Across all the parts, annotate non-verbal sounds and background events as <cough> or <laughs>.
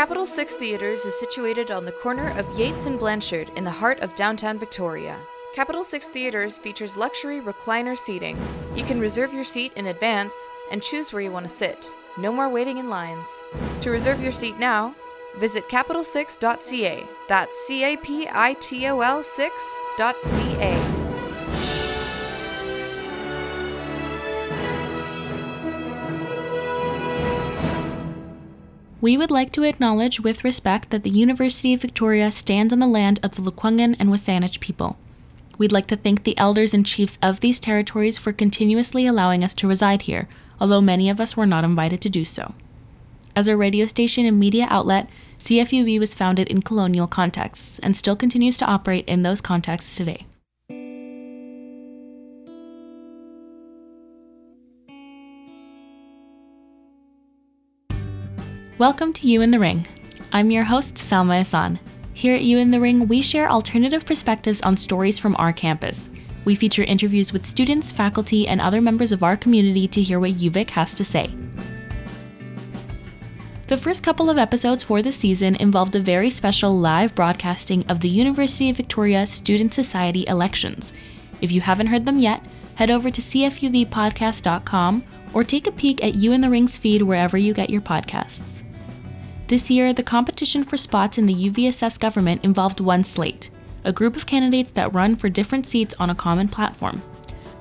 Capitol Six Theatres is situated on the corner of Yates and Blanchard in the heart of downtown Victoria. Capitol Six Theatres features luxury recliner seating. You can reserve your seat in advance and choose where you want to sit. No more waiting in lines. To reserve your seat now, visit capitol6.ca. That's C A P I T O L 6.ca. We would like to acknowledge with respect that the University of Victoria stands on the land of the Lekwungen and WSÁNEĆ people. We'd like to thank the elders and chiefs of these territories for continuously allowing us to reside here, although many of us were not invited to do so. As a radio station and media outlet, CFUV was founded in colonial contexts and still continues to operate in those contexts today. Welcome to You in the Ring. I'm your host, Salma Hassan. Here at You in the Ring, we share alternative perspectives on stories from our campus. We feature interviews with students, faculty, and other members of our community to hear what UVic has to say. The first couple of episodes for the season involved a very special live broadcasting of the University of Victoria Student Society elections. If you haven't heard them yet, head over to cfuvpodcast.com or take a peek at You in the Rings feed wherever you get your podcasts. This year, the competition for spots in the UVSS government involved one slate a group of candidates that run for different seats on a common platform,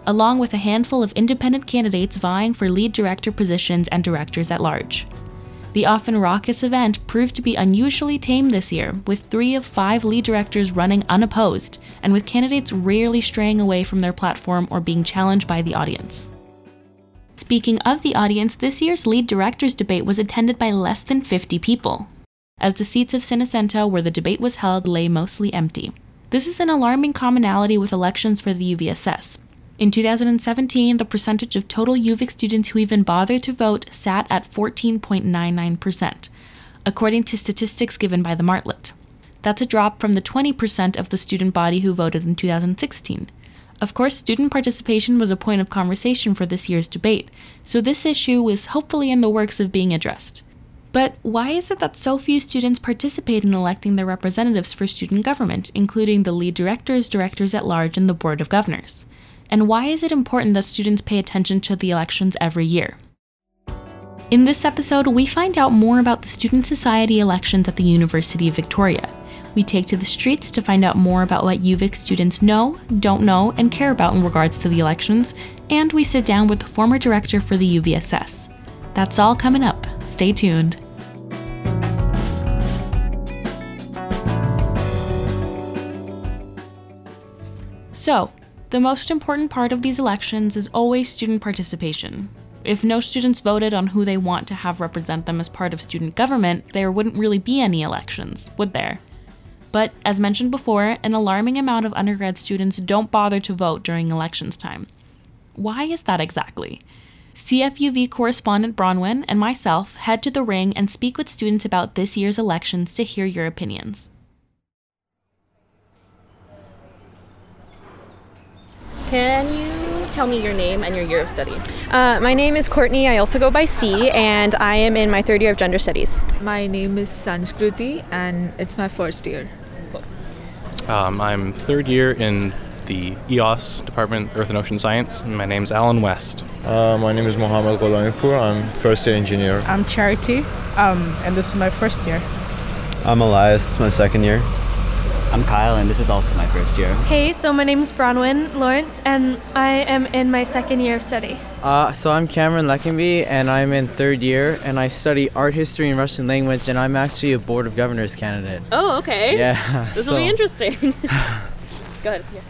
along with a handful of independent candidates vying for lead director positions and directors at large. The often raucous event proved to be unusually tame this year, with three of five lead directors running unopposed, and with candidates rarely straying away from their platform or being challenged by the audience. Speaking of the audience, this year's lead directors debate was attended by less than 50 people, as the seats of Cinecenta where the debate was held lay mostly empty. This is an alarming commonality with elections for the UVSS. In 2017, the percentage of total UVic students who even bothered to vote sat at 14.99%, according to statistics given by the Martlet. That's a drop from the 20% of the student body who voted in 2016. Of course, student participation was a point of conversation for this year's debate, so this issue was hopefully in the works of being addressed. But why is it that so few students participate in electing their representatives for student government, including the lead directors, directors at large, and the Board of Governors? And why is it important that students pay attention to the elections every year? In this episode, we find out more about the Student Society elections at the University of Victoria. We take to the streets to find out more about what UVic students know, don't know, and care about in regards to the elections, and we sit down with the former director for the UVSS. That's all coming up. Stay tuned. So, the most important part of these elections is always student participation. If no students voted on who they want to have represent them as part of student government, there wouldn't really be any elections, would there? But, as mentioned before, an alarming amount of undergrad students don't bother to vote during elections time. Why is that exactly? CFUV correspondent Bronwyn and myself head to the ring and speak with students about this year's elections to hear your opinions. Can you tell me your name and your year of study? Uh, my name is Courtney. I also go by C, and I am in my third year of gender studies. My name is Sanskruti, and it's my first year. Um, I'm third year in the EOS Department Earth and Ocean Science. And my name's Alan West. Uh, my name is Mohammed Gholamipur. I'm first year engineer. I'm Charity, um, and this is my first year. I'm Elias. It's my second year. I'm Kyle, and this is also my first year. Hey, so my name is Bronwyn Lawrence, and I am in my second year of study. Uh, so I'm Cameron Leckenby, and I'm in third year, and I study art history and Russian language, and I'm actually a Board of Governors candidate. Oh, okay. Yeah. <laughs> This so. will be interesting. <laughs> Go ahead. Yeah.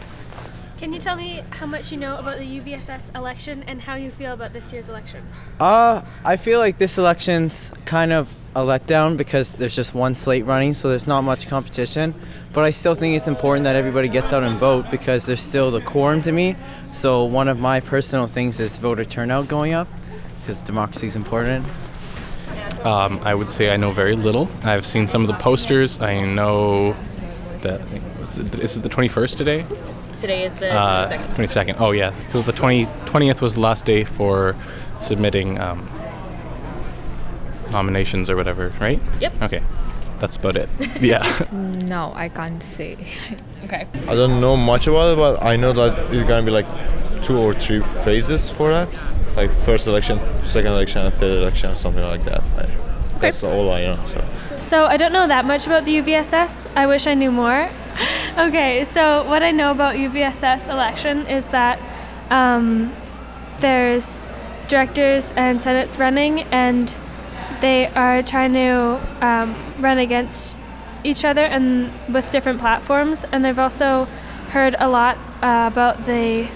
Can you tell me how much you know about the UVSS election and how you feel about this year's election? Uh, I feel like this election's kind of a letdown because there's just one slate running, so there's not much competition. But I still think it's important that everybody gets out and vote because there's still the quorum to me. So one of my personal things is voter turnout going up because democracy is important. Um, I would say I know very little. I've seen some of the posters. I know that is it the 21st today? Today is the Uh, 22nd. 22nd. Oh yeah, because the 20, 20th was the last day for submitting um, nominations or whatever, right? Yep. Okay, that's about it. <laughs> yeah. No, I can't say. Okay. I don't know much about it, but I know that it's gonna be like two or three phases for that, like first election, second election, and third election, something like that. I, That's all I know. So. So I don't know that much about the UVSS. I wish I knew more. <laughs> okay, so what I know about UVSS election is that um, there's directors and senates running, and they are trying to um, run against each other and with different platforms. And I've also heard a lot uh, about the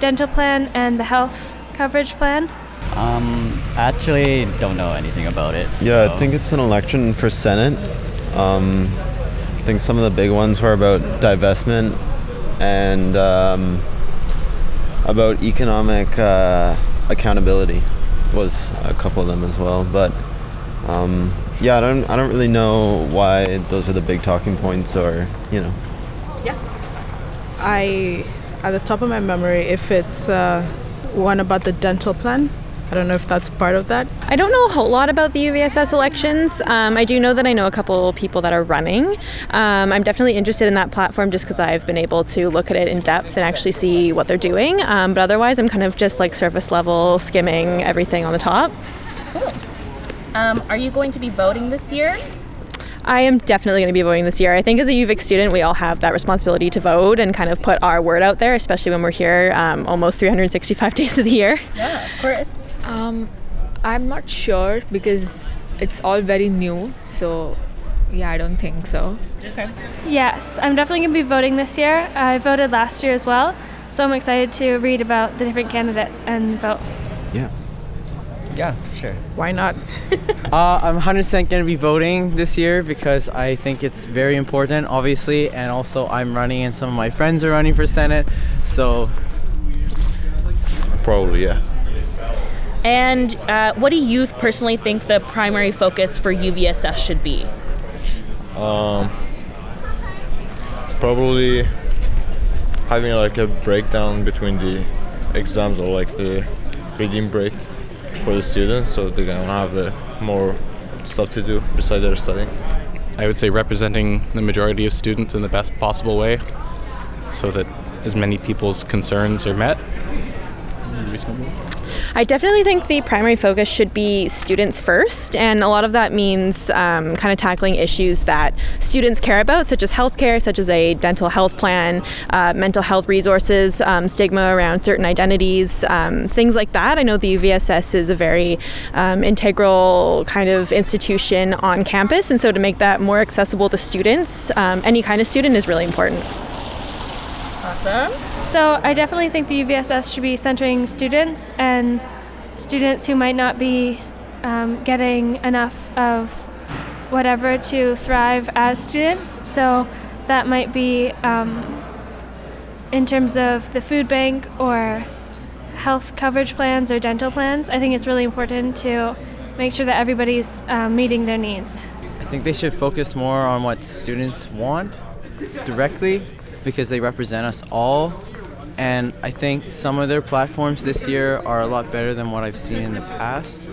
dental plan and the health coverage plan. Um, actually don't know anything about it. Yeah, so- I think it's an election for Senate. Um, I think some of the big ones were about divestment and um, about economic uh, accountability was a couple of them as well. But um, yeah, I don't I don't really know why those are the big talking points or you know. Yeah, I, at the top of my memory, if it's uh, one about the dental plan, I don't know if that's part of that. I don't know a whole lot about the UVSS elections. Um, I do know that I know a couple people that are running. Um, I'm definitely interested in that platform just because I've been able to look at it in depth and actually see what they're doing. Um, but otherwise, I'm kind of just like surface level skimming everything on the top. Um, are you going to be voting this year? I am definitely going to be voting this year. I think as a UVic student, we all have that responsibility to vote and kind of put our word out there, especially when we're here um, almost 365 <laughs> days of the year. Yeah, of course. Um, I'm not sure because it's all very new. So, yeah, I don't think so. Okay. Yes, I'm definitely going to be voting this year. I voted last year as well, so I'm excited to read about the different candidates and vote. Yeah. Yeah, sure. Why not? <laughs> Uh, I'm 100% going to be voting this year because I think it's very important, obviously, and also I'm running and some of my friends are running for Senate. So, Probably, yeah. And uh, what do you personally think the primary focus for UVSS should be? Um, probably having like a breakdown between the exams or like the reading break for the students so they can have the more stuff to do besides their studying. I would say representing the majority of students in the best possible way so that as many people's concerns are met. I definitely think the primary focus should be students first, and a lot of that means um, kind of tackling issues that students care about, such as healthcare, such as a dental health plan, uh, mental health resources, um, stigma around certain identities, um, things like that. I know the UVSS is a very um, integral kind of institution on campus, and so to make that more accessible to students, um, any kind of student, is really important. Awesome. So I definitely think the UVSS should be centering students and students who might not be um, getting enough of whatever to thrive as students. So that might be um, in terms of the food bank or health coverage plans or dental plans. I think it's really important to make sure that everybody's um, meeting their needs. I think they should focus more on what students want directly because they represent us all. And I think some of their platforms this year are a lot better than what I've seen in the past.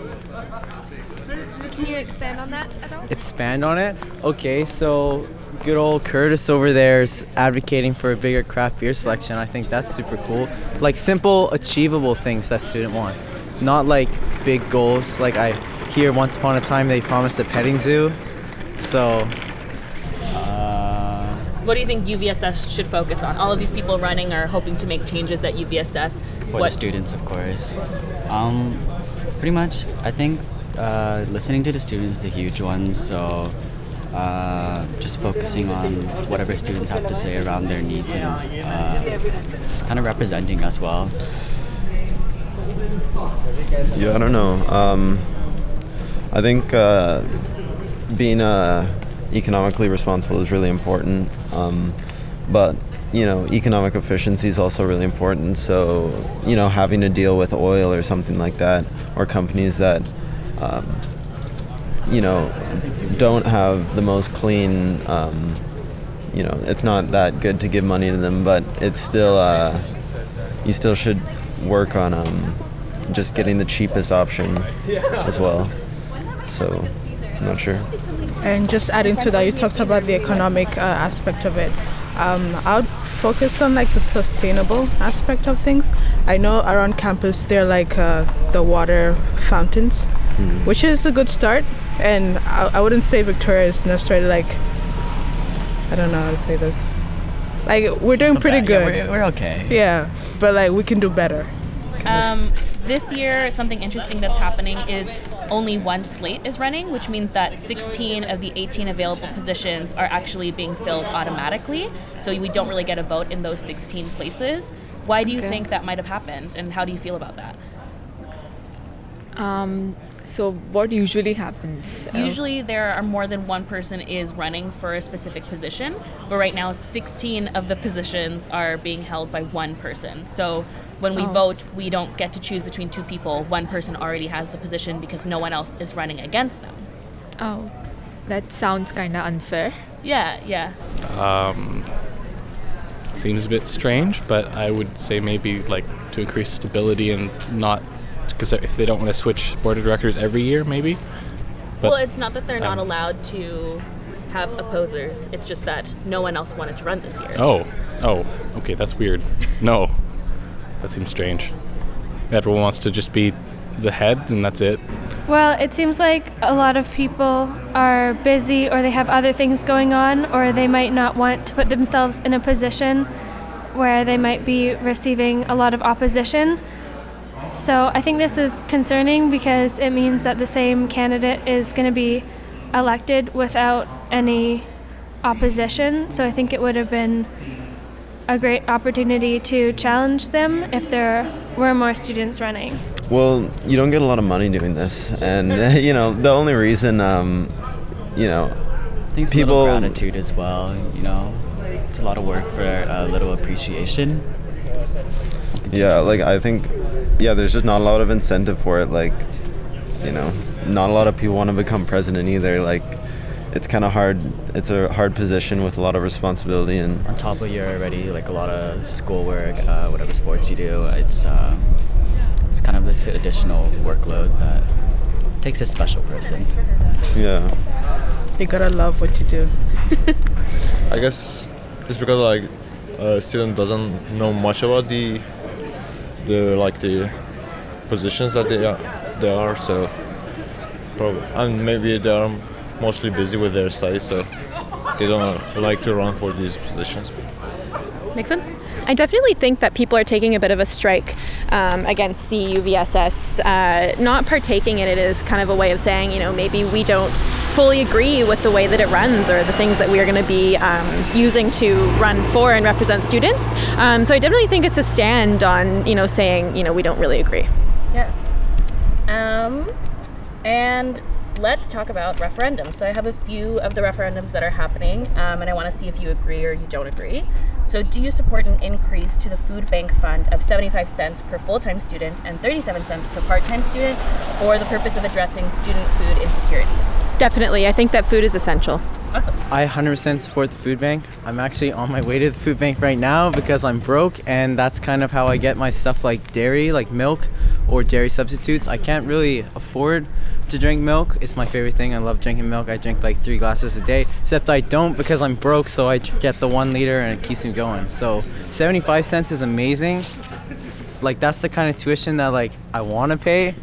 Can you expand on that at all? Expand on it? Okay, so good old Curtis over there is advocating for a bigger craft beer selection. I think that's super cool. Like simple, achievable things that student wants, not like big goals. Like I hear once upon a time they promised a petting zoo. So What do you think UVSS should focus on? All of these people running are hoping to make changes at UVSS. for what the students, of course. Um, pretty much, I think uh, listening to the students is the huge one. So uh, just focusing on whatever students have to say around their needs and uh, just kind of representing as well. Yeah, I don't know. Um, I think uh, being uh, economically responsible is really important, um, but you know, economic efficiency is also really important. So, you know, having to deal with oil or something like that, or companies that, um, you know, don't have the most clean. Um, you know, it's not that good to give money to them, but it's still. Uh, you still should work on um, just getting the cheapest option as well. So I'm not sure. And just adding to that, you talked about the economic uh, aspect of it. Um, I would focus on like the sustainable aspect of things. I know around campus there are like uh, the water fountains, Hmm. which is a good start. And I, I wouldn't say Victoria is necessarily like I don't know how to say this. Like we're doing pretty bad. Yeah, good. we're- we're okay. Yeah, but like we can do better. Um, this year, something interesting that's happening is only one slate is running, which means that 16 of the 18 available positions are actually being filled automatically. So we don't really get a vote in those 16 places. Why do you Okay. think that might have happened, and how do you feel about that? Um, so what usually happens? Uh, Usually, there are more than one person is running for a specific position, but right now, 16 of the positions are being held by one person. So when we Oh. vote, we don't get to choose between two people. One person already has the position because no one else is running against them. Oh, that sounds kind of unfair. Yeah, yeah. Um, seems a bit strange, but I would say maybe like to increase stability and not because if they don't want to switch board of directors every year, maybe. But well, it's not that they're not um, allowed to have opposers. It's just that no one else wanted to run this year. oh, oh, okay, that's weird. No, that seems strange. Everyone wants to just be the head, and that's it. Well, it seems like a lot of people are busy or they have other things going on, or they might not want to put themselves in a position where they might be receiving a lot of opposition. So I think this is concerning because it means that the same candidate is going to be elected without any opposition. So I think it would have been a great opportunity to challenge them if there were more students running. Well, you don't get a lot of money doing this, and <laughs> you know the only reason, um, you know, I think it's a little gratitude as well. You know, it's a lot of work for a little appreciation. Yeah, like I think, yeah, there's just not a lot of incentive for it. Like, you know, not a lot of people want to become president either. Like, it's kind of hard. It's a hard position with a lot of responsibility and. On top of your already like a lot of schoolwork, uh, whatever sports you do, it's uh, it's kind of this additional workload that takes a special person. Yeah. You gotta love what you do. <laughs> I guess it's because like a student doesn't know much about the the like the positions that they are they are so probably and maybe they are mostly busy with their studies so they don't like to run for these positions. Make sense? I definitely think that people are taking a bit of a strike um, against the UVSS. Uh, not partaking in it is kind of a way of saying, you know, maybe we don't fully agree with the way that it runs or the things that we are going to be um, using to run for and represent students. Um, so I definitely think it's a stand on, you know, saying, you know, we don't really agree. Yeah. Um, and let's talk about referendums. So I have a few of the referendums that are happening, um, and I want to see if you agree or you don't agree. So, do you support an increase to the food bank fund of 75 cents per full-time student and 37 cents per part-time student for the purpose of addressing student food insecurities? Definitely. I think that food is essential. Awesome. I 100% support the food bank. I'm actually on my way to the food bank right now because I'm broke, and that's kind of how I get my stuff like dairy, like milk or dairy substitutes. I can't really afford to drink milk. It's my favorite thing. I love drinking milk. I drink like three glasses a day, except I don't because I'm broke, so I get the one liter and it keeps me going. So 75 cents is amazing. Like, that's the kind of tuition that, like, I want to pay.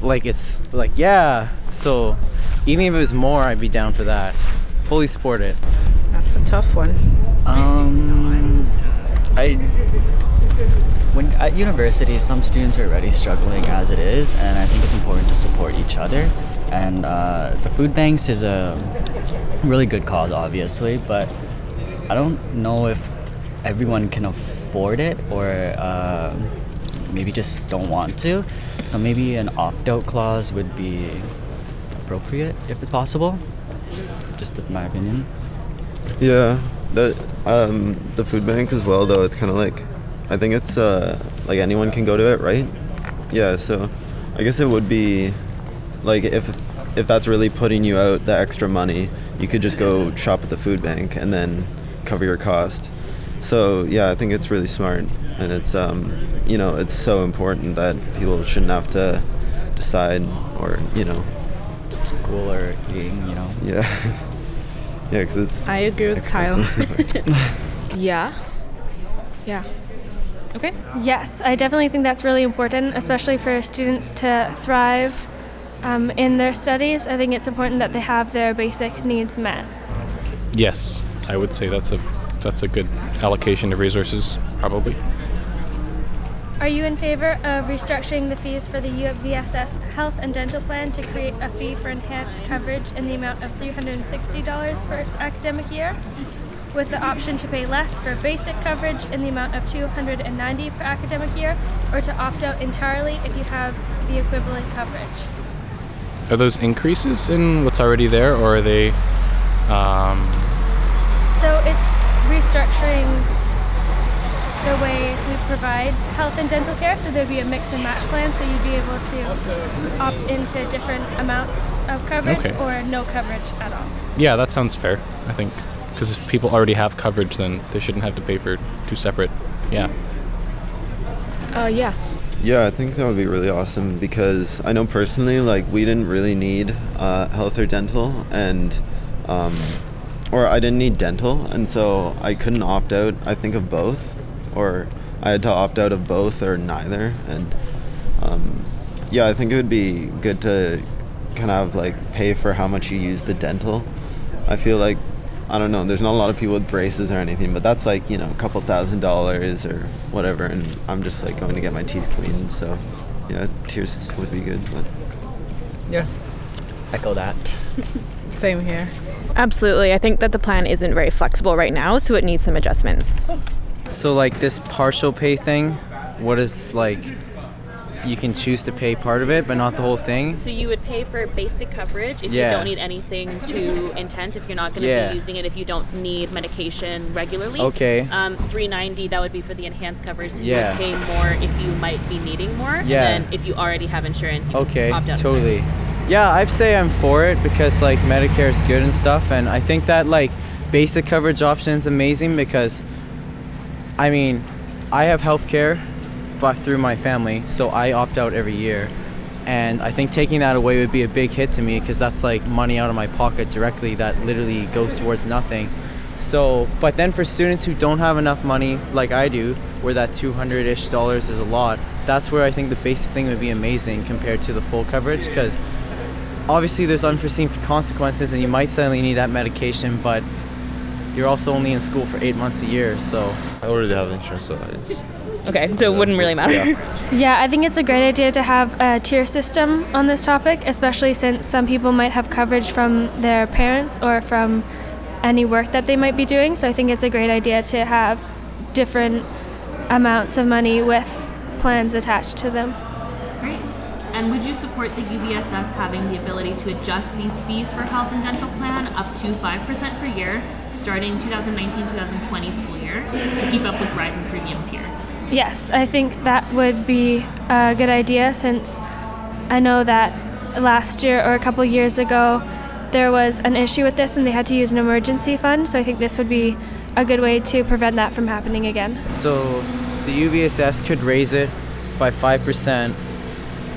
Like, it's like, yeah. So, even if it was more, I'd be down for that. Fully support it. That's a tough one. Um, I when at university, some students are already struggling as it is, and I think it's important to support each other. And uh, the food banks is a really good cause, obviously, but I don't know if everyone can afford it or uh, maybe just don't want to. So maybe an opt-out clause would be appropriate if it's possible. Just my opinion. Yeah, the um, the food bank as well. Though it's kind of like, I think it's uh, like anyone can go to it, right? Yeah. So, I guess it would be, like if if that's really putting you out the extra money, you could just go shop at the food bank and then cover your cost. So yeah, I think it's really smart, and it's um, you know, it's so important that people shouldn't have to decide or you know school or eating, you know. Yeah. <laughs> yeah, because it's. I agree with Kyle. <laughs> Yeah. Yeah. Okay. Yes, I definitely think that's really important, especially for students to thrive um, in their studies. I think it's important that they have their basic needs met. Yes, I would say that's a that's a good allocation of resources, probably. Are you in favor of restructuring the fees for the UVSS health and dental plan to create a fee for enhanced coverage in the amount of $360 per academic year? With the option to pay less for basic coverage in the amount of 290 per academic year, or to opt out entirely if you have the equivalent coverage. Are those increases in what's already there, or are they? Um, So it's restructuring the way we provide health and dental care. So there'd be a mix and match plan. So you'd be able to opt into different amounts of coverage Okay. or no coverage at all. yeah, that sounds fair. I think because if people already have coverage, then they shouldn't have to pay for two separate. Yeah. Uh, yeah. Yeah, I think that would be really awesome because I know personally, like, we didn't really need uh, health or dental, and, um, or I didn't need dental, and so I couldn't opt out, I think, of both, or I had to opt out of both or neither, and, um, yeah, I think it would be good to kind of like pay for how much you use the dental. I feel like I don't know. There's not a lot of people with braces or anything, but that's like you know a couple thousand dollars or whatever, and I'm just like going to get my teeth cleaned. So yeah, tears would be good, but Yeah. Echo that. <laughs> Same here. Absolutely. I think that the plan isn't very flexible right now, so it needs some adjustments. So like this partial pay thing, what is like you can choose to pay part of it but not the whole thing? So you would pay for basic coverage if Yeah. you don't need anything too intense. If you're not going to Yeah. be using it, if you don't need medication regularly. Okay. Um, 390 that would be for the enhanced coverage. So Yeah. You would pay more if you might be needing more. Yeah. And if you already have insurance, you Okay, totally. Yeah, I'd say I'm for it because like Medicare is good and stuff, and I think that like basic coverage option is amazing because, I mean, I have health care, but through my family, so I opt out every year, and I think taking that away would be a big hit to me because that's like money out of my pocket directly that literally goes towards nothing. So, but then for students who don't have enough money, like I do, where that 200 ish dollars is a lot, that's where I think the basic thing would be amazing compared to the full coverage because obviously there's unforeseen consequences and you might suddenly need that medication, but you're also only in school for eight months a year, so. I already have insurance, so it's. Okay, so it wouldn't really matter. Yeah. Yeah, I think it's a great idea to have a tier system on this topic, especially since some people might have coverage from their parents or from any work that they might be doing. So I think it's a great idea to have different amounts of money with plans attached to them. Great. And would you support the UVSS having the ability to adjust these fees for health and dental plan up to 5% per year starting 2019-2020 school year to keep up with rising premiums here? Yes, I think that would be a good idea since I know that last year or a couple years ago there was an issue with this and they had to use an emergency fund. So I think this would be a good way to prevent that from happening again. So the UVSS could raise it by 5%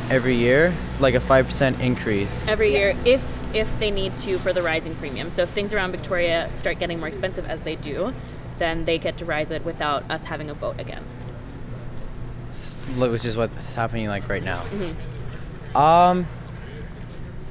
every year, like a 5% increase. Every year, if if they need to for the rising premium. So if things around Victoria start getting more expensive as they do, then they get to rise it without us having a vote again. which is what's happening like right now. Mhm. Um,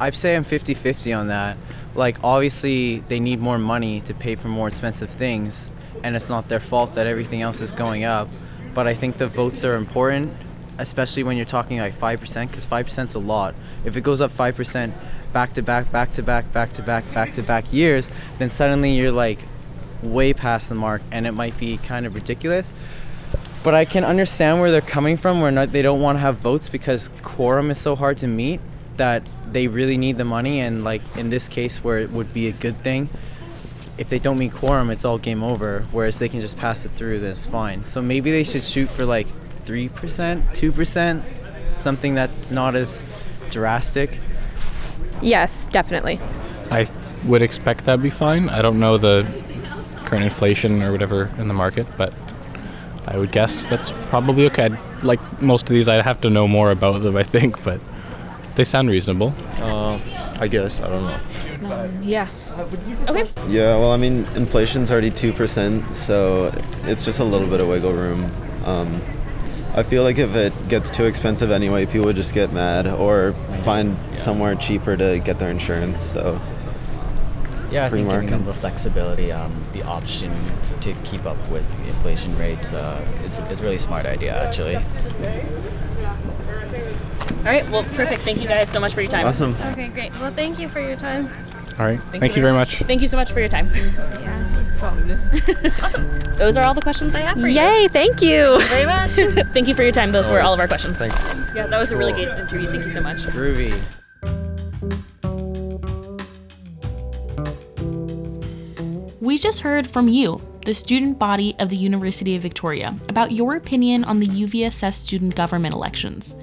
I'd say I'm 50-50 on that. Like obviously they need more money to pay for more expensive things, and it's not their fault that everything else is going up. But I think the votes are important, especially when you're talking like five percent, because five percent's a lot. If it goes up five percent back to back, back to back, back to back, back to back years, then suddenly you're like way past the mark, and it might be kind of ridiculous. But I can understand where they're coming from, where not, they don't want to have votes because quorum is so hard to meet that they really need the money. And like in this case, where it would be a good thing, if they don't meet quorum, it's all game over. Whereas they can just pass it through, then it's fine. So maybe they should shoot for like three percent, two percent, something that's not as drastic. Yes, definitely. I would expect that'd be fine. I don't know the current inflation or whatever in the market, but I would guess that's probably okay. I'd, like most of these, I'd have to know more about them, I think, but they sound reasonable. Uh, I guess I don't know. Um, yeah. Okay. Yeah, well, I mean, inflation's already 2%, so it's just a little bit of wiggle room. Um, I feel like if it gets too expensive anyway, people would just get mad or find somewhere cheaper to get their insurance. So, it's Yeah, I free think giving them the flexibility, um, the option to keep up with inflation rates uh, is, is a really smart idea, actually. All right. Well, perfect. Thank you guys so much for your time. Awesome. Okay, great. Well, thank you for your time. All right. Thank, you very much. Thank you so much for your time. Yeah, probably. <laughs> Those are all the questions I have for you. Yay, thank you. Very much. <laughs> Thank you for your time. Those were all of our questions. Thanks. Yeah, that was a really great interview. Thank you so much. Groovy. We just heard from you, the student body of the University of Victoria, about your opinion on the UVSS student government elections.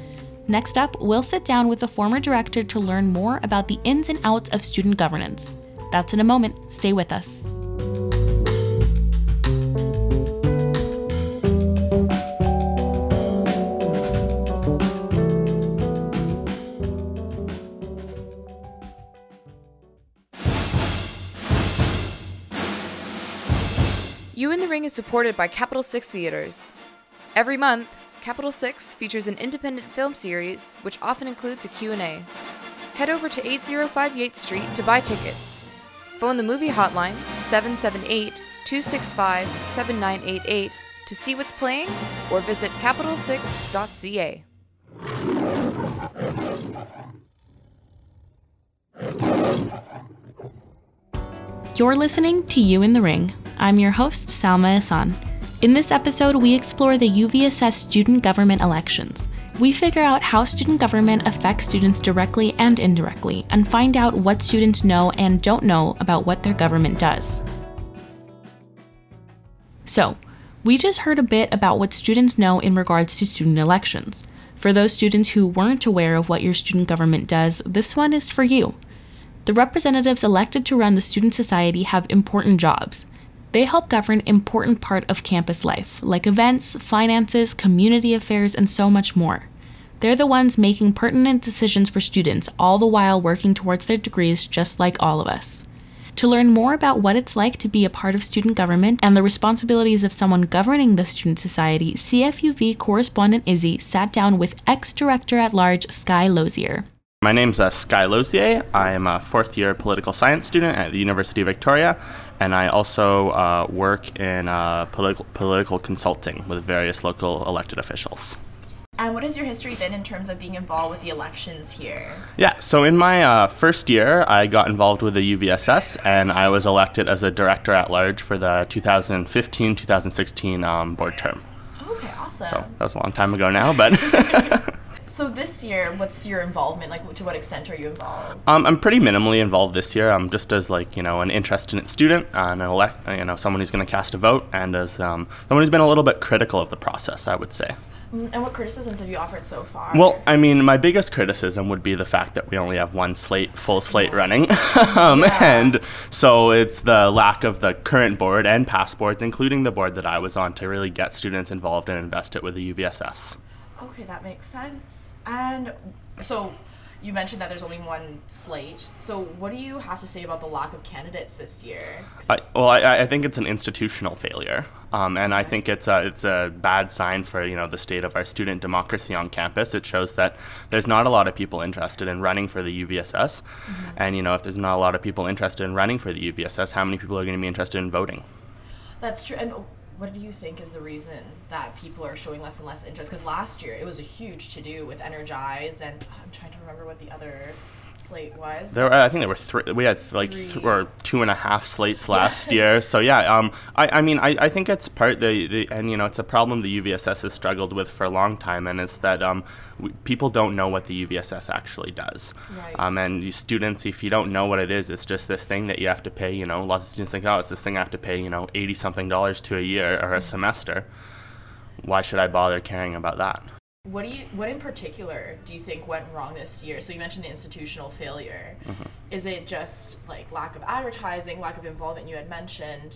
Next up, we'll sit down with the former director to learn more about the ins and outs of student governance. That's in a moment. Stay with us. Is supported by Capitol Six Theaters. Every month, Capitol Six features an independent film series, which often includes a Q&A. Head over to 805 Yates Street to buy tickets. Phone the movie hotline 778-265-7988 to see what's playing or visit capitol6.ca. You're listening to You in the Ring. I'm your host, Salma Hassan. In this episode, we explore the UVSS student government elections. We figure out how student government affects students directly and indirectly, and find out what students know and don't know about what their government does. So, we just heard a bit about what students know in regards to student elections. For those students who weren't aware of what your student government does, this one is for you. The representatives elected to run the student society have important jobs. They help govern important part of campus life, like events, finances, community affairs, and so much more. They're the ones making pertinent decisions for students, all the while working towards their degrees just like all of us. To learn more about what it's like to be a part of student government and the responsibilities of someone governing the student society, CFUV correspondent Izzy sat down with ex director at large Sky Lozier. My name's uh, Sky Lozier. I am a fourth year political science student at the University of Victoria, and I also uh, work in uh, political, political consulting with various local elected officials. And what has your history been in terms of being involved with the elections here? Yeah, so in my uh, first year, I got involved with the UVSS, and I was elected as a director at large for the 2015 2016 um, board term. Okay, awesome. So that was a long time ago now, but. <laughs> <laughs> So this year, what's your involvement? Like, to what extent are you involved? Um, I'm pretty minimally involved this year. I'm just as like you know an interested student and an elect, you know someone who's going to cast a vote, and as um, someone who's been a little bit critical of the process. I would say. Mm, And what criticisms have you offered so far? Well, I mean, my biggest criticism would be the fact that we only have one slate, full slate running, <laughs> um, and so it's the lack of the current board and past boards, including the board that I was on, to really get students involved and invest it with the UVSS. Okay, that makes sense. And so you mentioned that there's only one slate. So what do you have to say about the lack of candidates this year? I, well, I, I think it's an institutional failure, um, and I think it's a it's a bad sign for you know the state of our student democracy on campus. It shows that there's not a lot of people interested in running for the UVSS, and you know if there's not a lot of people interested in running for the UVSS, how many people are going to be interested in voting? That's true. And what do you think is the reason that people are showing less and less interest? Because last year it was a huge to do with Energize, and I'm trying to remember what the other slate was. There, were, I think there were three. We had like th- or two and a half slates last year. So yeah, um, I, I mean, I, I think it's part the, the and you know it's a problem the UVSS has struggled with for a long time, and it's that um, we, people don't know what the UVSS actually does. Right. Um, and students, if you don't know what it is, it's just this thing that you have to pay. You know, lots of students think, oh, it's this thing I have to pay. You know, eighty something dollars to a year or a semester. Why should I bother caring about that? What do you? What in particular do you think went wrong this year? So you mentioned the institutional failure. Mhm. Is it just like lack of advertising, lack of involvement? You had mentioned.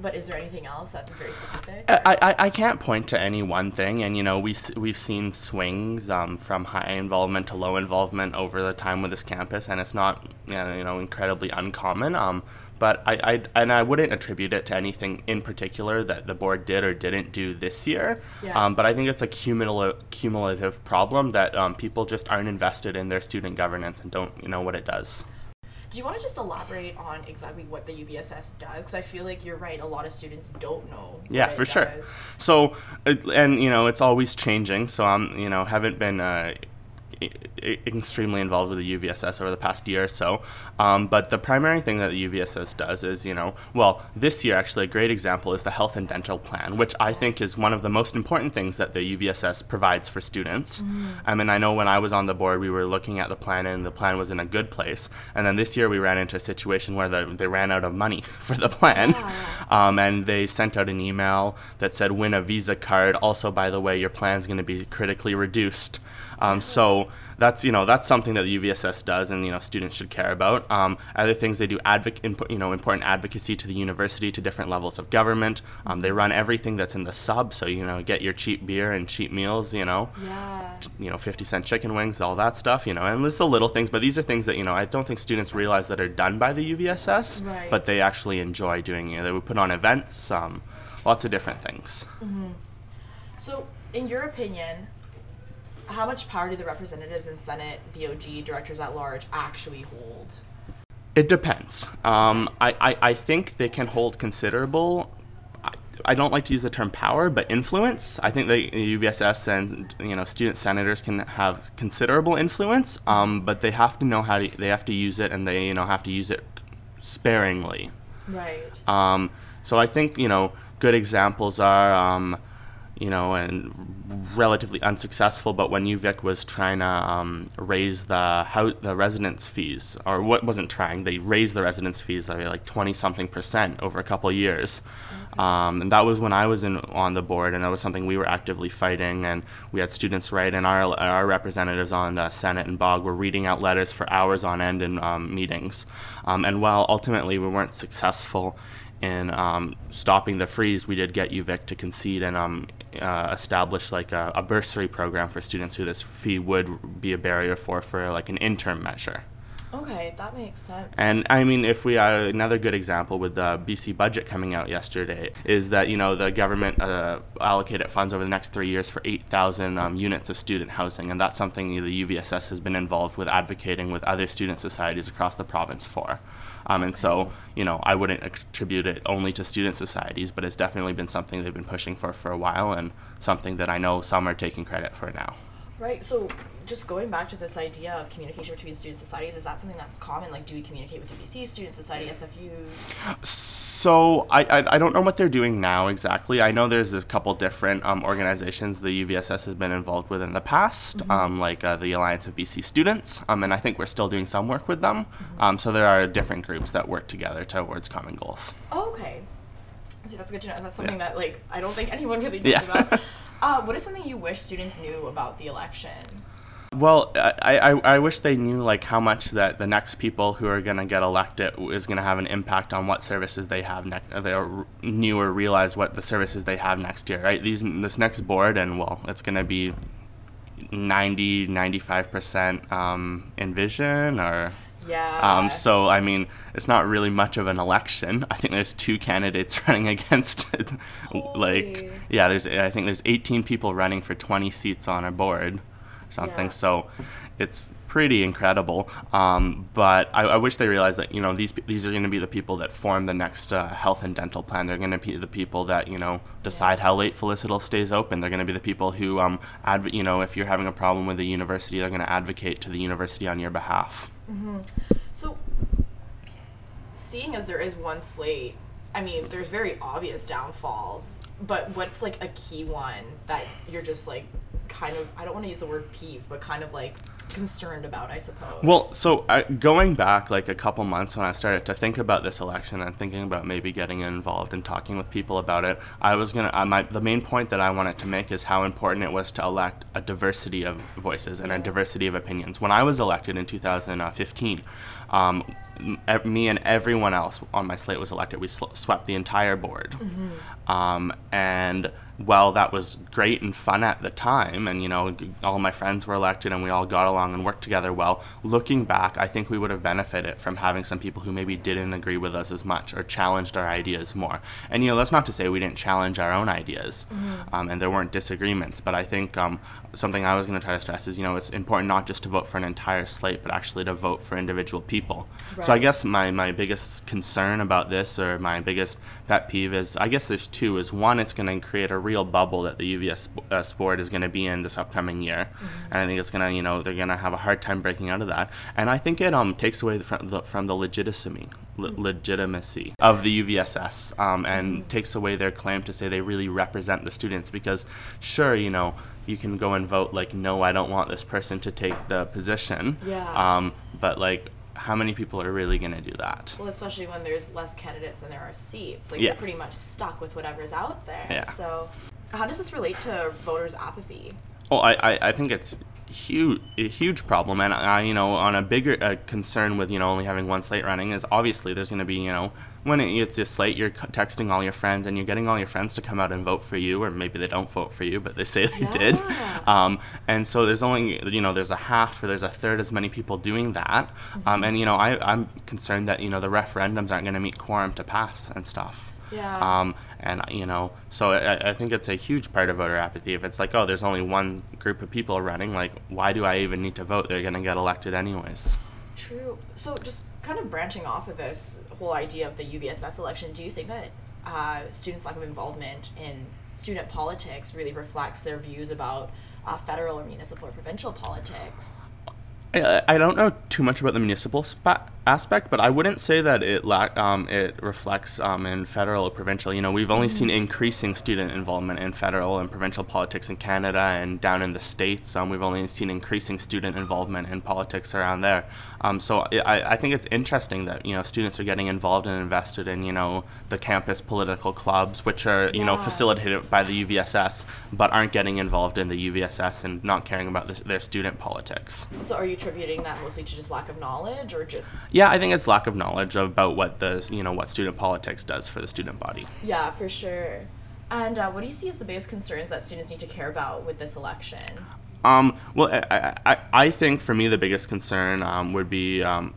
But is there anything else that's very specific? I, I, I can't point to any one thing, and you know we we've seen swings um, from high involvement to low involvement over the time with this campus, and it's not you know, you know incredibly uncommon. Um, but I, I and I wouldn't attribute it to anything in particular that the board did or didn't do this year. Yeah. Um, but I think it's a cumulative cumulative problem that um, people just aren't invested in their student governance and don't know what it does. Do you want to just elaborate on exactly what the UVSS does? Because I feel like you're right. A lot of students don't know. Yeah, for it sure. So, and you know, it's always changing. So I'm, you know, haven't been uh, extremely involved with the UVSS over the past year or so. Um, but the primary thing that the UVSS does is, you know, well, this year actually a great example is the health and dental plan, which I think is one of the most important things that the UVSS provides for students. I mean, I know when I was on the board, we were looking at the plan, and the plan was in a good place. And then this year, we ran into a situation where the, they ran out of money <laughs> for the plan, um, and they sent out an email that said, "Win a Visa card." Also, by the way, your plan's going to be critically reduced. Um, so that's you know that's something that the UVSS does, and you know students should care about. Um, other things they do advoc- input, you know important advocacy to the university to different levels of government. Um, they run everything that's in the sub, so you know get your cheap beer and cheap meals. You know, Yeah. you know, 50 cent chicken wings, all that stuff, you know, and it's the little things, but these are things that, you know, I don't think students realize that are done by the UVSS, Right. but they actually enjoy doing. You know, they would put on events, um, lots of different things. hmm So, in your opinion, how much power do the representatives and Senate, BOG, directors at large actually hold? It depends. Um, I, I, I think they can hold considerable. I, I don't like to use the term power, but influence. I think the UVSS and you know student senators can have considerable influence, um, but they have to know how to. They have to use it, and they you know have to use it sparingly. Right. Um, so I think you know good examples are um, you know and relatively unsuccessful. But when UVic was trying to um, raise the how the residence fees, or what wasn't trying, they raised the residence fees by like twenty something percent over a couple of years. Um, and that was when I was in on the board, and that was something we were actively fighting. And we had students write, and our our representatives on the Senate and BOG were reading out letters for hours on end in um, meetings. Um, and while ultimately we weren't successful in um, stopping the freeze, we did get UVic to concede and um, uh, establish like a, a bursary program for students who this fee would be a barrier for for like an interim measure. Okay, that makes sense. And I mean, if we uh, another good example with the BC budget coming out yesterday is that you know the government uh, allocated funds over the next three years for 8,000 um, units of student housing, and that's something the UVSS has been involved with advocating with other student societies across the province for. Um, and so, you know, I wouldn't attribute it only to student societies, but it's definitely been something they've been pushing for for a while, and something that I know some are taking credit for now. Right. So, just going back to this idea of communication between student societies, is that something that's common? Like, do we communicate with UBC, Student Society, SFUs? So I, I, I don't know what they're doing now exactly. I know there's a couple different um, organizations the UVSS has been involved with in the past, Mhm. um, like uh, the Alliance of BC Students, um, and I think we're still doing some work with them. Um, so there are different groups that work together towards common goals. Okay. See, that's good to know. That's something Yeah. that like I don't think anyone really knows Yeah. about. <laughs> Uh, what is something you wish students knew about the election? Well, I, I, I wish they knew like how much that the next people who are gonna get elected is gonna have an impact on what services they have next. They are knew or realize what the services they have next year, right? These this next board, and well, it's gonna be 90, 95 percent um, Envision or. Yeah. Um, so I mean, it's not really much of an election. <laughs> I think there's two candidates <laughs> running against it. like, yeah, there's I think there's 18 people running for 20 seats on a board, something. Yeah. So, it's pretty incredible. Um, but I, I wish they realized that you know these these are going to be the people that form the next uh, health and dental plan. They're going to be the people that you know decide how late Felicita's stays open. They're going to be the people who um adv- you know if you're having a problem with the university, they're going to advocate to the university on your behalf. hmm So, seeing as there is one slate, I mean, there's very obvious downfalls, but what's like a key one that you're just like kind of, I don't want to use the word peeved, but kind of like concerned about, I suppose? Well, so uh, going back like a couple months when I started to think about this election and thinking about maybe getting involved and talking with people about it, I was gonna. I, my the main point that I wanted to make is how important it was to elect a diversity of voices and a diversity of opinions. When I was elected in 2015, um, me and everyone else on my slate was elected. We sl- swept the entire board. Um, and while that was great and fun at the time, and you know, all my friends were elected and we all got along and worked together well, looking back, I think we would have benefited from having some people who maybe didn't agree with us as much or challenged our ideas more. And you know, that's not to say we didn't challenge our own ideas um, and there weren't disagreements, but I think um, something I was going to try to stress is you know, it's important not just to vote for an entire slate, but actually to vote for individual people. So I guess my, my biggest concern about this or my biggest pet peeve is I guess there's two is one it's going to create a real bubble that the UVS uh, sport is going to be in this upcoming year. And I think it's going to you know they're going to have a hard time breaking out of that. And I think it um takes away the, from the from the legitimacy le- legitimacy of the UVSS um, and takes away their claim to say they really represent the students because sure you know you can go and vote like no I don't want this person to take the position. Yeah. um, but like how many people are really going to do that Well, especially when there's less candidates than there are seats. Like Yeah. they're pretty much stuck with whatever's out there. Yeah. So, how does this relate to voters' apathy? Well, I, I, I think it's huge a huge problem, and I you know on a bigger uh, concern with you know only having one slate running is obviously there's going to be you know when it, it's a slate you're texting all your friends and you're getting all your friends to come out and vote for you, or maybe they don't vote for you, but they say <laughs> they did. Um, and so there's only you know there's a half or there's a third as many people doing that, um, and you know I I'm concerned that you know the referendums aren't going to meet quorum to pass and stuff. Yeah. Um, and you know, so I, I think it's a huge part of voter apathy. If it's like, oh, there's only one group of people running, like, why do I even need to vote? They're gonna get elected anyways. True. So, just kind of branching off of this whole idea of the UVSS election, do you think that uh, students' lack of involvement in student politics really reflects their views about uh, federal or municipal or provincial politics? I, I don't know too much about the municipal spa- aspect, but I wouldn't say that it lack um, it reflects um, in federal or provincial. You know, we've only seen increasing student involvement in federal and provincial politics in Canada and down in the states. Um, we've only seen increasing student involvement in politics around there. Um, so I, I think it's interesting that you know students are getting involved and invested in you know the campus political clubs, which are you know facilitated by the UVSS, but aren't getting involved in the UVSS and not caring about the, their student politics. So, are you attributing that mostly to just lack of knowledge or just. Yeah, I think it's lack of knowledge about what the you know what student politics does for the student body. Yeah, for sure. And uh, what do you see as the biggest concerns that students need to care about with this election? Um, well, I, I, I- I think for me the biggest concern um, would be um,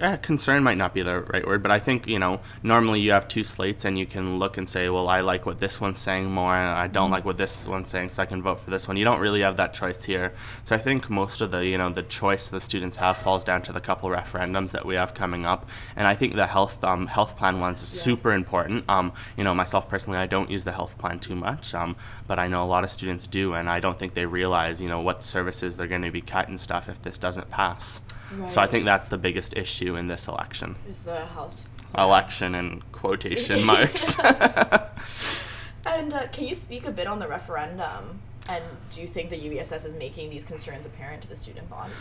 eh, concern might not be the right word, but I think you know normally you have two slates and you can look and say, well, I like what this one's saying more, and I don't like what this one's saying, so I can vote for this one. You don't really have that choice here, so I think most of the you know the choice the students have falls down to the couple referendums that we have coming up, and I think the health um, health plan ones is super important. Um, you know, myself personally, I don't use the health plan too much, um, but I know a lot of students do, and I don't think they realize you know what services they're going to be cut and stuff if this doesn't pass. So I think that's the biggest issue in this election. Is the health. <laughs> Election in quotation <laughs> marks. <laughs> and uh, can you speak a bit on the referendum? And do you think the UVSS is making these concerns apparent to the student body?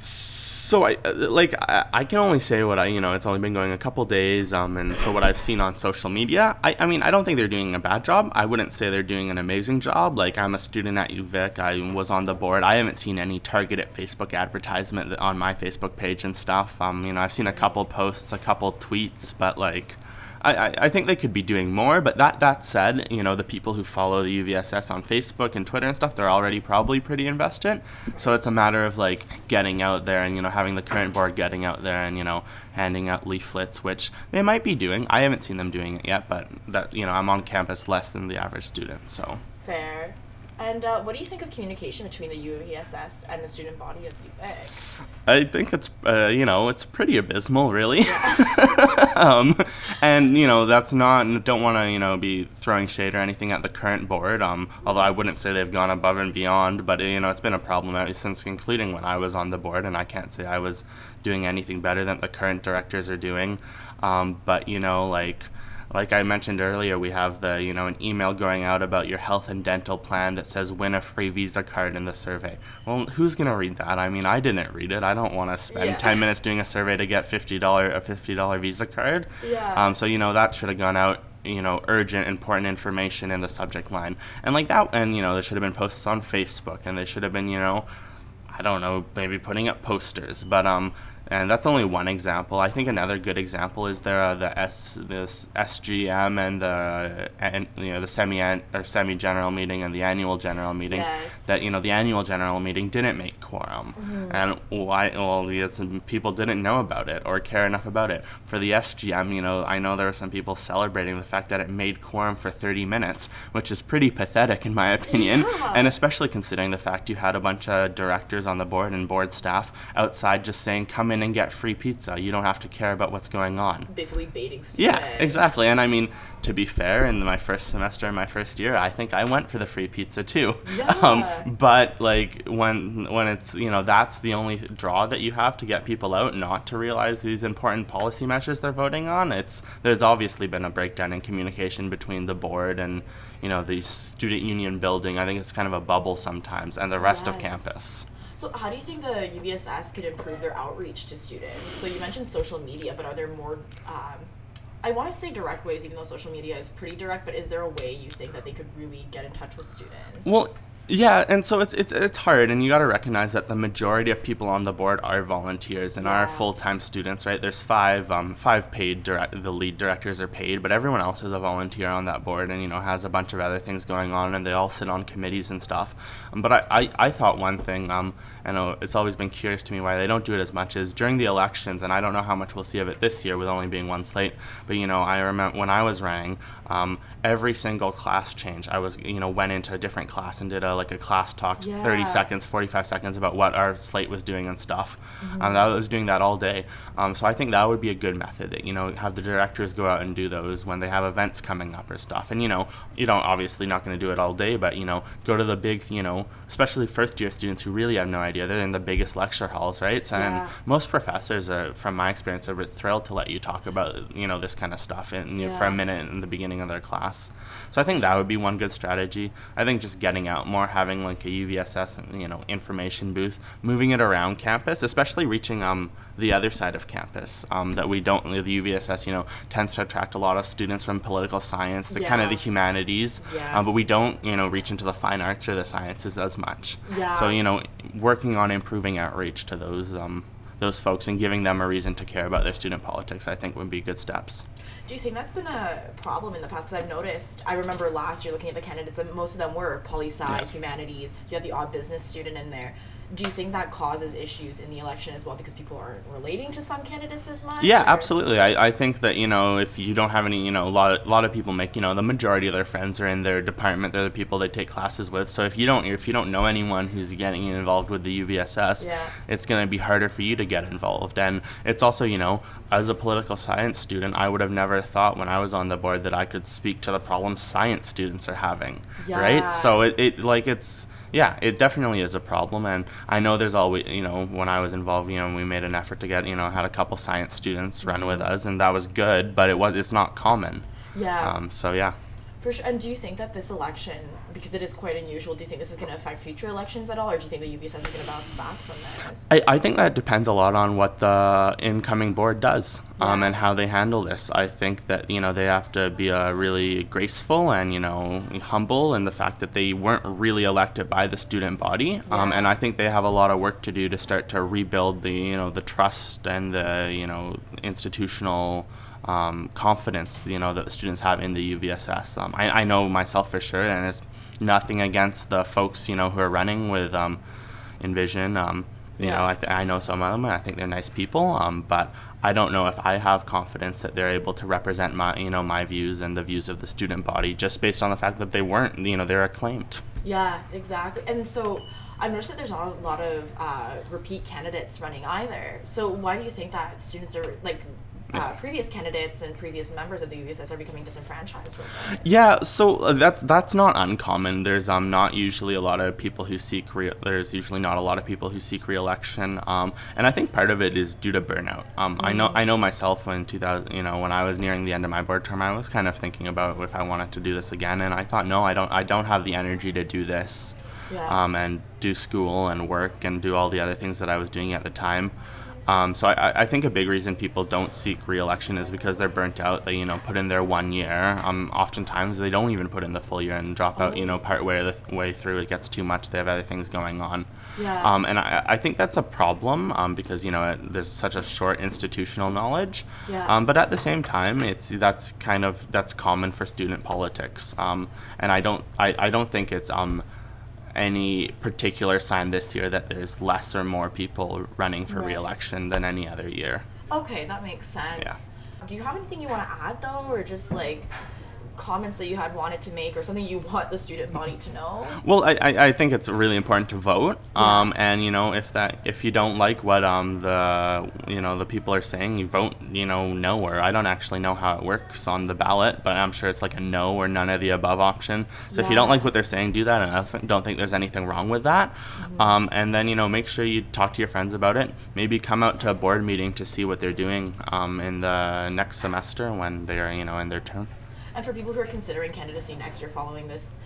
So I uh, like I, can only say what I you know it's only been going a couple days um and for what I've seen on social media I, I mean I don't think they're doing a bad job. I wouldn't say they're doing an amazing job. Like I'm a student at UVic. I was on the board. I haven't seen any targeted Facebook advertisement on my Facebook page and stuff. Um you know I've seen a couple posts a couple tweets but like I, I, think they could be doing more, but that that said, you know, the people who follow the UVSS on Facebook and Twitter and stuff, they're already probably pretty invested. So it's a matter of like getting out there and you know having the current board getting out there and you know handing out leaflets, which they might be doing. I haven't seen them doing it yet, but that you know I'm on campus less than the average student, so. Fair. And uh, what do you think of communication between the UVSS and the student body of UVic? I think it's uh, you know it's pretty abysmal, really. <laughs> um, and you know that's not don't want to you know be throwing shade or anything at the current board. Um, although I wouldn't say they've gone above and beyond, but you know it's been a problem ever since, including when I was on the board, and I can't say I was doing anything better than the current directors are doing. Um, but you know like like I mentioned earlier, we have the you know an email going out about your health and dental plan that says win a free Visa card in the survey. Well, who's gonna read that? I mean, I didn't read it. I don't want to spend Yeah. ten minutes doing a survey to get fifty dollar a fifty dollar Visa card. Yeah. Um. So you know that should have gone out. You know, urgent, important information in the subject line, and like that, and you know, there should have been posts on Facebook, and they should have been, you know, I don't know, maybe putting up posters, but um, and that's only one example. I think another good example is there uh, the S this SGM and the and you know the semi or semi general meeting and the annual general meeting. Yes. That you know the annual general meeting didn't make quorum, Mhm. and why? Well, people didn't know about it or care enough about it. For the SGM, you know, I know there were some people celebrating the fact that it made quorum for 30 minutes, which is pretty pathetic in my opinion, <laughs> Yeah. and especially considering the fact you had a bunch of directors on the board and board staff outside just saying, "Come in and get free pizza. You don't have to care about what's going on." Basically baiting students. Yeah, exactly. And I mean, to be fair, in my first semester, in my first year, I think I went for the free pizza too. <laughs> Um, Yeah. but like when when it's you know that's the only draw that you have to get people out not to realize these important policy measures they're voting on. It's there's obviously been a breakdown in communication between the board and you know the student union building. I think it's kind of a bubble sometimes, and the rest of campus. So, how do you think the UVSS could improve their outreach to students? So, you mentioned social media, but are there more, um, I want to say direct ways, even though social media is pretty direct, but is there a way you think that they could really get in touch with students? Well, yeah, and so it's it's it's hard, and you got to recognize that the majority of people on the board are volunteers and are full time students, right? There's five um five paid direct the lead directors are paid, but everyone else is a volunteer on that board, and you know has a bunch of other things going on, and they all sit on committees and stuff. Um, but I, I I thought one thing um I know it's always been curious to me why they don't do it as much is during the elections, and I don't know how much we'll see of it this year with only being one slate. But you know, I remember when I was running, um, every single class change, I was you know went into a different class and did a like a class talk, Yeah. thirty seconds, forty five seconds about what our slate was doing and stuff. Mhm. Um, I was doing that all day. Um, so I think that would be a good method. That you know have the directors go out and do those when they have events coming up or stuff. And you know you don't obviously not going to do it all day, but you know go to the big you know especially first year students who really have no idea. They're in the biggest lecture halls, right? So, Yeah. And most professors are, from my experience, are thrilled to let you talk about you know this kind of stuff in, you know, for a minute in the beginning of their class. So I think that would be one good strategy. I think just getting out more, having like a UVSS you know information booth, moving it around campus, especially reaching um the other side of campus um, that we don't the UVSS you know tends to attract a lot of students from political science, the kind of the Yeah. humanities, um, but we don't you know reach into the fine arts or the sciences as much. Yeah. So you know working on improving outreach to those um, those folks and giving them a reason to care about their student politics, I think would be good steps. Do you think that's been a problem in the past? Because I've noticed, I remember last year looking at the candidates, and most of them were poli sci, Yeah. humanities. You had the odd business student in there. Do you think that causes issues in the election as well because people aren't relating to some candidates as much? Yeah, or- absolutely. I, I think that, you know, if you don't have any, you know, a lot, a lot of people make, you know, the majority of their friends are in their department. They're the people they take classes with. So if you don't, if you don't know anyone who's getting involved with the UVSS, Yeah. it's going to be harder for you to get involved. And it's also, you know, as a political science student, I would have never thought when I was on the board that I could speak to the problems science students are having. Yeah. Right? So it, it like it's yeah, it definitely is a problem, and I know there's always, you know, when I was involved, you know, we made an effort to get, you know, had a couple science students run with us, and that was good, but it was, it's not common. Yeah. Um, so yeah. For sure. And do you think that this election, because it is quite unusual, do you think this is going to affect future elections at all, or do you think the UVSS is going to bounce back from this? I, I think that depends a lot on what the incoming board does um, and how they handle this. I think that you know they have to be uh, really graceful and you know humble in the fact that they weren't really elected by the student body, um, and I think they have a lot of work to do to start to rebuild the you know the trust and the you know institutional. Um, confidence, you know, that the students have in the UVSS. Um, I, I know myself for sure, and it's nothing against the folks, you know, who are running with um, Envision. Um, you Yeah. know, I, th- I know some of them, and I think they're nice people. Um, but I don't know if I have confidence that they're able to represent my, you know, my views and the views of the student body just based on the fact that they weren't, you know, they're acclaimed. Yeah, exactly. And so I've noticed that there's not a lot of uh, repeat candidates running either. So why do you think that students are like uh, previous candidates and previous members of the UVSS are becoming disenfranchised? Yeah, so uh, that's that's not uncommon. There's um not usually a lot of people who seek re- there's usually not a lot of people who seek reelection. Um, and I think part of it is due to burnout. Um, I know I know myself in 2000, you know, when I was nearing the end of my board term, I was kind of thinking about if I wanted to do this again, and I thought, no, I don't I don't have the energy to do this. Yeah. Um, and do school and work and do all the other things that I was doing at the time. Um, so I, I think a big reason people don't seek re-election is because they're burnt out. They you know put in their one year. Um, oftentimes they don't even put in the full year and drop out. You know, part way the way through it gets too much. They have other things going on. Yeah. Um, and I, I think that's a problem um, because you know it, there's such a short institutional knowledge. Yeah. Um, but at the same time, it's that's kind of that's common for student politics. Um, and I don't I, I don't think it's um any particular sign this year that there's less or more people running for Right. re-election than any other year. Okay, that makes sense. Yeah. Do you have anything you want to add though, or just like comments that you had wanted to make, or something you want the student body to know? Well, I, I, think it's really important to vote. Um, and you know, if that if you don't like what um the you know the people are saying, you vote you know no or I don't actually know how it works on the ballot, but I'm sure it's like a no or none of the above option. So if you don't like what they're saying, do that. And I th- don't think there's anything wrong with that. Um, and then you know make sure you talk to your friends about it. Maybe come out to a board meeting to see what they're doing um, in the next semester when they're you know in their term. And for people who are considering candidacy next year following this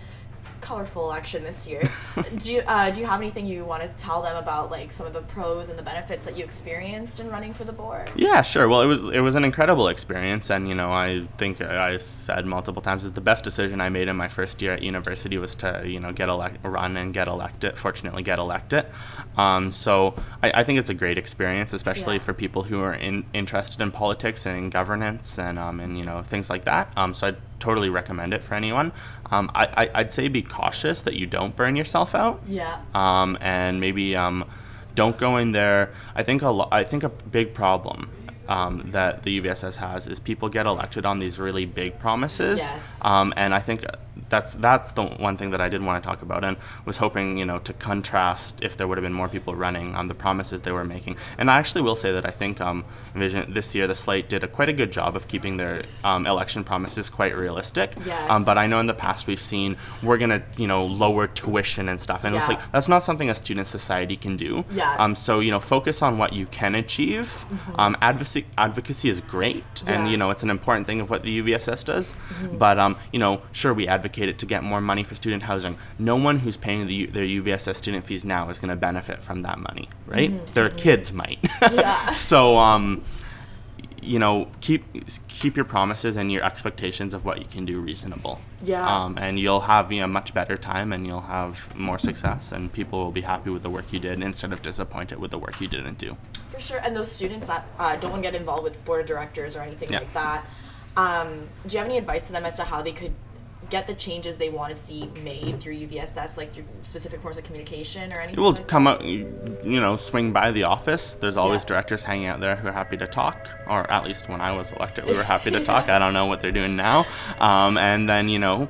colorful election this year, <laughs> do you, uh, do you have anything you want to tell them about like some of the pros and the benefits that you experienced in running for the board? Yeah, sure. Well, it was it was an incredible experience, and you know, I think I said multiple times that the best decision I made in my first year at university was to you know get elect, run and get elected. Fortunately, get elected. Um, so I, I think it's a great experience, especially Yeah. for people who are in, interested in politics and in governance and um, and you know things like that. Um, so I totally recommend it for anyone. Um, I, I I'd say be cautious that you don't burn yourself out Yeah. um, and maybe um, don't go in there. I think a lo- I think a big problem um, that the UVSS has is people get elected on these really big promises, Yes. um, and I think that's that's the one thing that I did want to talk about and was hoping you know to contrast if there would have been more people running on the promises they were making. And I actually will say that I think um, this year the slate did a quite a good job of keeping their um, election promises quite realistic. Um, but I know in the past we've seen we're gonna you know lower tuition and stuff, and it's like that's not something a student society can do. Yeah. Um, so you know, focus on what you can achieve. Um, advocacy advocacy is great, and Mm-hmm. You know it's an important thing of what the UVSS does. Mhm. But um, you know, sure we advocate it to get more money for student housing. No one who's paying the, their UVSS student fees now is going to benefit from that money, right? Mhm. Their kids might. Yeah. <laughs> so um, you know, keep keep your promises and your expectations of what you can do reasonable. Yeah. Um, and you'll have you know much better time, and you'll have more success, and people will be happy with the work you did instead of disappointed with the work you didn't do. For sure. And those students that uh, don't want to get involved with board of directors or anything Yeah. like that, um, do you have any advice to them as to how they could get the changes they want to see made through UVSS, like through specific forms of communication or anything? We'll like come out, you know, swing by the office. There's always Yeah. directors hanging out there who are happy to talk, or at least when I was elected, we were happy to talk. <laughs> I don't know what they're doing now. Um, and then, you know,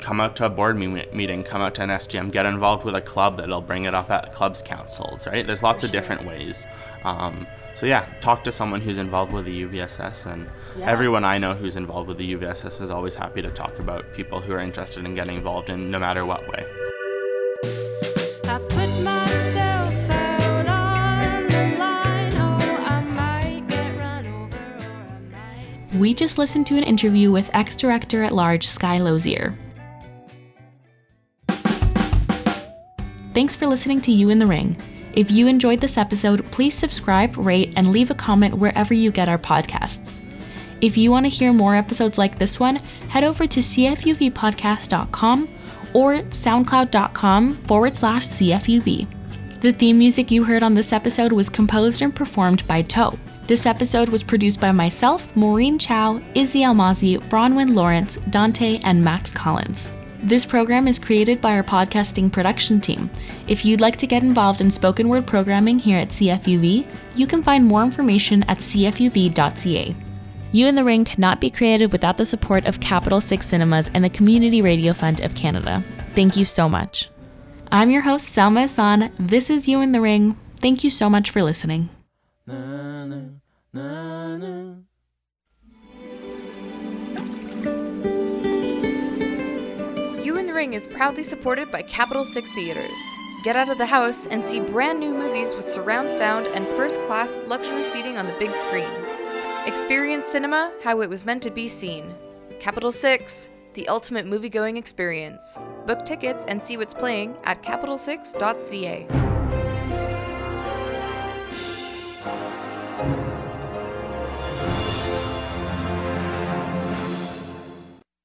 come out to a board me- meeting, come out to an SGM, get involved with a club that'll bring it up at clubs councils, right? There's lots of different ways. Um, so yeah, talk to someone who's involved with the UVSS, and Yeah. everyone I know who's involved with the UVSS is always happy to talk about people who are interested in getting involved in no matter what way. I put myself out on the line. Oh, I might get run over. We just listened to an interview with ex director at large Sky Lozier. Thanks for listening to You in the Ring. If you enjoyed this episode, please subscribe, rate, and leave a comment wherever you get our podcasts. If you want to hear more episodes like this one, head over to cfuvpodcast.com or soundcloud.com forward slash CFUV. The theme music you heard on this episode was composed and performed by Toe. This episode was produced by myself, Maureen Chow, Izzy Almazi, Bronwyn Lawrence, Dante, and Max Collins. This program is created by our podcasting production team. If you'd like to get involved in spoken word programming here at CFUV, you can find more information at cfuv.ca. You in the Ring cannot be created without the support of Capitol Six Cinemas and the Community Radio Fund of Canada. Thank you so much. I'm your host, Salma Hassan. This is You in the Ring. Thank you so much for listening. You in the Ring is proudly supported by Capitol Six Theaters. Get out of the house and see brand new movies with surround sound and first class luxury seating on the big screen. Experience cinema how it was meant to be seen. Capitol Six, the ultimate movie going experience. Book tickets and see what's playing at capitol6.ca. Bye.